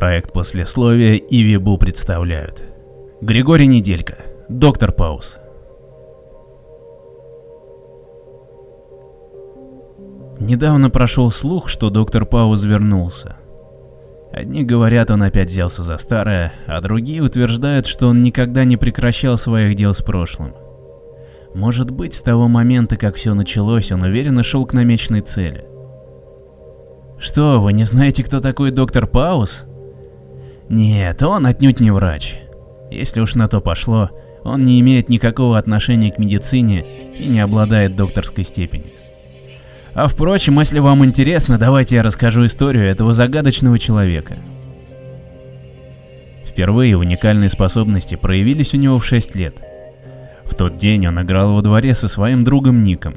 Проект послесловия и Вибу представляют. Григорий Неделька, доктор Паус. Недавно прошел слух, что доктор Пауз вернулся. Одни говорят, он опять взялся за старое, а другие утверждают, что он никогда не прекращал своих дел с прошлым. Может быть, с того момента, как все началось, он уверенно шел к намеченной цели. Что, вы не знаете, кто такой доктор Пауз? Нет, он отнюдь не врач. Если уж на то пошло, он не имеет никакого отношения к медицине и не обладает докторской степенью. А впрочем, если вам интересно, давайте я расскажу историю этого загадочного человека. Впервые уникальные способности проявились у него в 6 лет. В тот день он играл во дворе со своим другом Ником.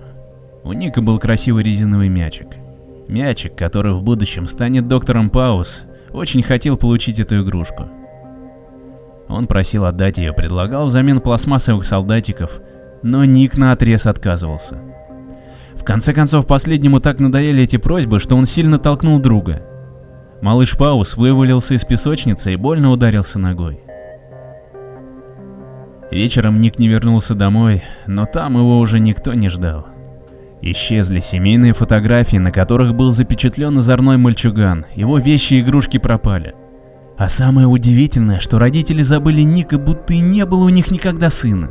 У Ника был красивый резиновый мячик. Мячик, который в будущем станет доктором Паус, очень хотел получить эту игрушку. Он просил отдать ее, предлагал взамен пластмассовых солдатиков, но Ник наотрез отказывался. В конце концов, последнему так надоели эти просьбы, что он сильно толкнул друга. Малыш Паус вывалился из песочницы и больно ударился ногой. Вечером Ник не вернулся домой, но там его уже никто не ждал. Исчезли семейные фотографии, на которых был запечатлен озорной мальчуган, его вещи и игрушки пропали. А самое удивительное, что родители забыли Ника, будто и не было у них никогда сына.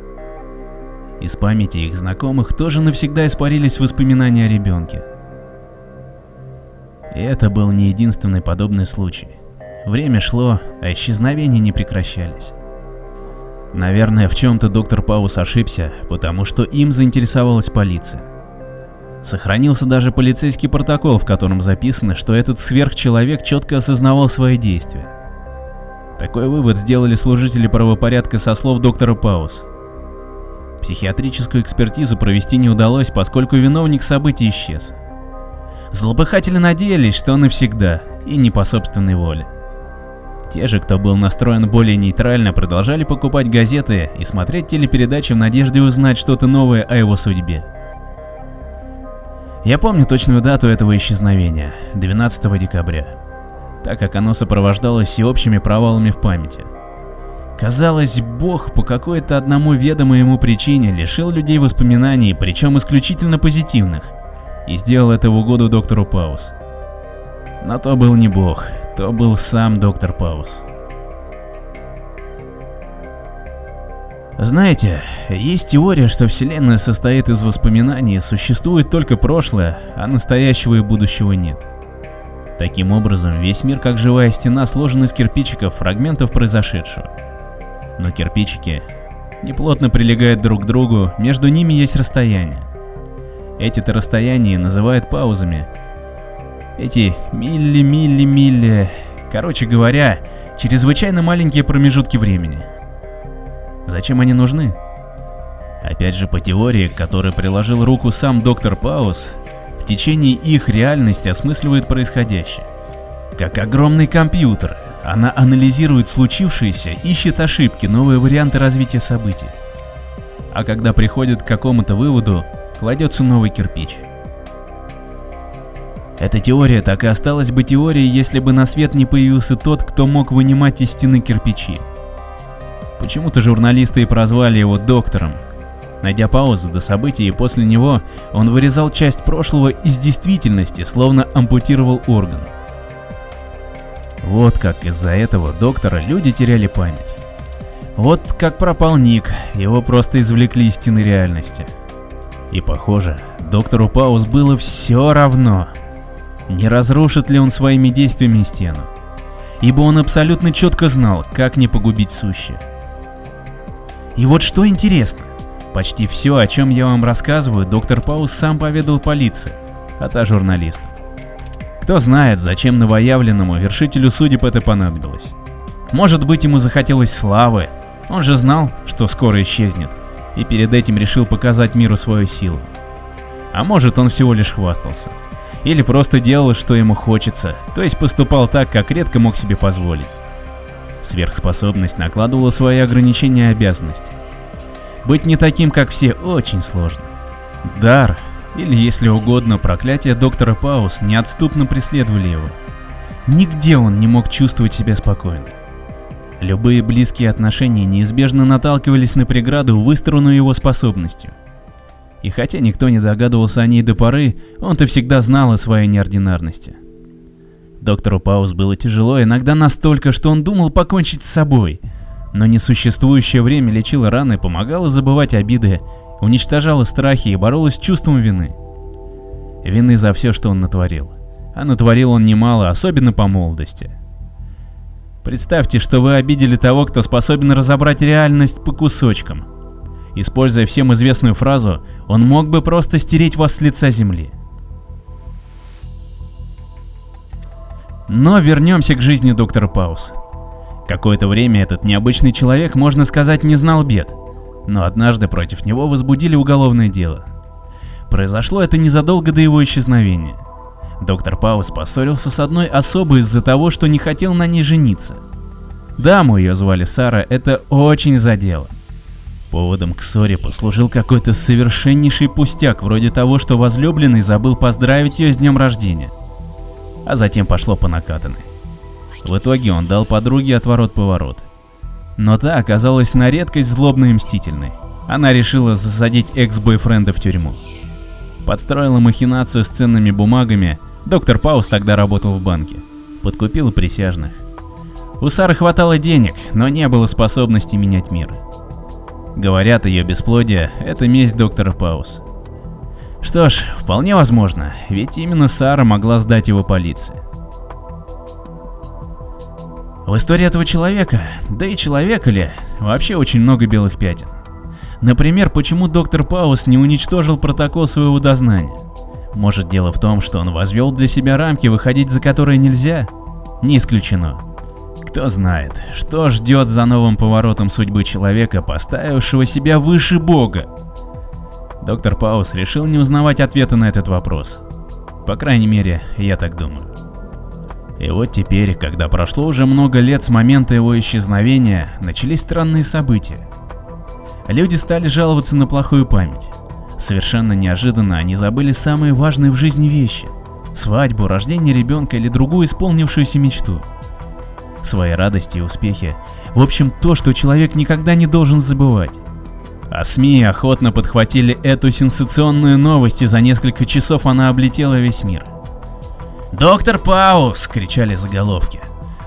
Из памяти их знакомых тоже навсегда испарились воспоминания о ребенке. И это был не единственный подобный случай. Время шло, а исчезновения не прекращались. Наверное, в чем-то доктор Паус ошибся, потому что им заинтересовалась полиция. Сохранился даже полицейский протокол, в котором записано, что этот сверхчеловек четко осознавал свои действия. Такой вывод сделали служители правопорядка со слов доктора Паус. Психиатрическую экспертизу провести не удалось, поскольку виновник событий исчез. Злопыхатели надеялись, что навсегда, и не по собственной воле. Те же, кто был настроен более нейтрально, продолжали покупать газеты и смотреть телепередачи в надежде узнать что-то новое о его судьбе. Я помню точную дату этого исчезновения – 12 декабря, так как оно сопровождалось всеобщими провалами в памяти – Казалось, Бог по какой-то одному ведомой ему причине лишил людей воспоминаний, причем исключительно позитивных, и сделал это в угоду доктору Паус. Но то был не Бог, то был сам доктор Паус. Знаете, есть теория, что Вселенная состоит из воспоминаний, существует только прошлое, а настоящего и будущего нет. Таким образом, весь мир как живая стена сложен из кирпичиков, фрагментов произошедшего но кирпичики неплотно прилегают друг к другу, между ними есть расстояние. Эти-то расстояния называют паузами. Эти милли-милли-милли, короче говоря, чрезвычайно маленькие промежутки времени. Зачем они нужны? Опять же по теории, к которой приложил руку сам доктор Паус, в течение их реальности осмысливает происходящее. Как огромный компьютер, она анализирует случившееся, ищет ошибки, новые варианты развития событий. А когда приходит к какому-то выводу, кладется новый кирпич. Эта теория так и осталась бы теорией, если бы на свет не появился тот, кто мог вынимать из стены кирпичи. Почему-то журналисты и прозвали его доктором. Найдя паузу до событий, и после него он вырезал часть прошлого из действительности, словно ампутировал орган. Вот как из-за этого доктора люди теряли память. Вот как пропал Ник, его просто извлекли из стены реальности. И похоже, доктору Паус было все равно, не разрушит ли он своими действиями стену. Ибо он абсолютно четко знал, как не погубить сущее. И вот что интересно, почти все, о чем я вам рассказываю, доктор Паус сам поведал полиции, а та журналистам. Кто знает, зачем новоявленному вершителю судеб это понадобилось. Может быть, ему захотелось славы. Он же знал, что скоро исчезнет, и перед этим решил показать миру свою силу. А может, он всего лишь хвастался. Или просто делал, что ему хочется, то есть поступал так, как редко мог себе позволить. Сверхспособность накладывала свои ограничения и обязанности. Быть не таким, как все, очень сложно. Дар или, если угодно, проклятие доктора Паус неотступно преследовали его. Нигде он не мог чувствовать себя спокойно. Любые близкие отношения неизбежно наталкивались на преграду, выстроенную его способностью. И хотя никто не догадывался о ней до поры, он-то всегда знал о своей неординарности. Доктору Паус было тяжело, иногда настолько, что он думал покончить с собой. Но несуществующее время лечило раны, помогало забывать обиды, уничтожало страхи и боролось с чувством вины. Вины за все, что он натворил. А натворил он немало, особенно по молодости. Представьте, что вы обидели того, кто способен разобрать реальность по кусочкам. Используя всем известную фразу, он мог бы просто стереть вас с лица земли. Но вернемся к жизни доктора Паус. Какое-то время этот необычный человек, можно сказать, не знал бед, но однажды против него возбудили уголовное дело. Произошло это незадолго до его исчезновения. Доктор Паус поссорился с одной особой из-за того, что не хотел на ней жениться. Даму ее звали Сара, это очень задело. Поводом к ссоре послужил какой-то совершеннейший пустяк, вроде того, что возлюбленный забыл поздравить ее с днем рождения. А затем пошло по накатанной. В итоге он дал подруге отворот-поворот. Но та оказалась на редкость злобной и мстительной. Она решила засадить экс-бойфренда в тюрьму. Подстроила махинацию с ценными бумагами, Доктор Паус тогда работал в банке. Подкупил присяжных. У Сары хватало денег, но не было способности менять мир. Говорят, ее бесплодие – это месть доктора Паус. Что ж, вполне возможно, ведь именно Сара могла сдать его полиции. В истории этого человека, да и человека ли, вообще очень много белых пятен. Например, почему доктор Паус не уничтожил протокол своего дознания – может дело в том, что он возвел для себя рамки, выходить за которые нельзя? Не исключено. Кто знает, что ждет за новым поворотом судьбы человека, поставившего себя выше Бога? Доктор Паус решил не узнавать ответа на этот вопрос. По крайней мере, я так думаю. И вот теперь, когда прошло уже много лет с момента его исчезновения, начались странные события. Люди стали жаловаться на плохую память. Совершенно неожиданно они забыли самые важные в жизни вещи – свадьбу, рождение ребенка или другую исполнившуюся мечту. Свои радости и успехи. В общем, то, что человек никогда не должен забывать. А СМИ охотно подхватили эту сенсационную новость, и за несколько часов она облетела весь мир. «Доктор Паус!» — кричали заголовки.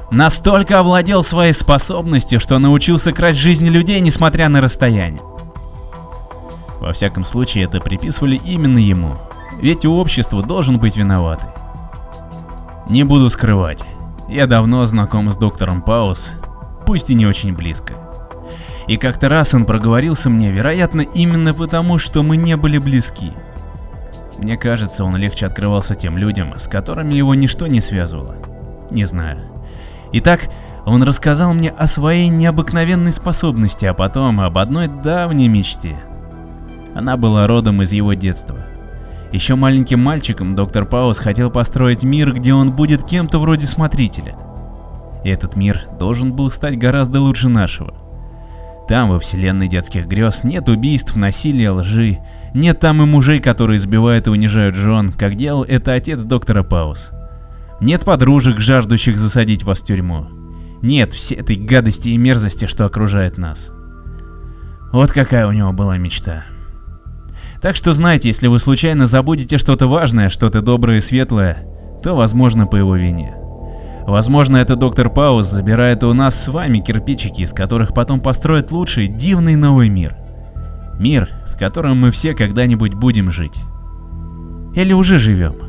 «Настолько овладел своей способностью, что научился красть жизни людей, несмотря на расстояние. Во всяком случае, это приписывали именно ему, ведь у общества должен быть виноватый. Не буду скрывать, я давно знаком с доктором Паус, пусть и не очень близко. И как-то раз он проговорился мне, вероятно, именно потому, что мы не были близки. Мне кажется, он легче открывался тем людям, с которыми его ничто не связывало. Не знаю. Итак, он рассказал мне о своей необыкновенной способности, а потом об одной давней мечте, она была родом из его детства. Еще маленьким мальчиком доктор Паус хотел построить мир, где он будет кем-то вроде смотрителя. И этот мир должен был стать гораздо лучше нашего. Там, во вселенной детских грез, нет убийств, насилия, лжи, нет там и мужей, которые избивают и унижают жен, как делал это отец доктора Паус. Нет подружек, жаждущих засадить вас в тюрьму. Нет всей этой гадости и мерзости, что окружает нас. Вот какая у него была мечта. Так что знайте, если вы случайно забудете что-то важное, что-то доброе и светлое, то возможно по его вине. Возможно, это доктор Пауз забирает у нас с вами кирпичики, из которых потом построит лучший, дивный новый мир. Мир, в котором мы все когда-нибудь будем жить. Или уже живем.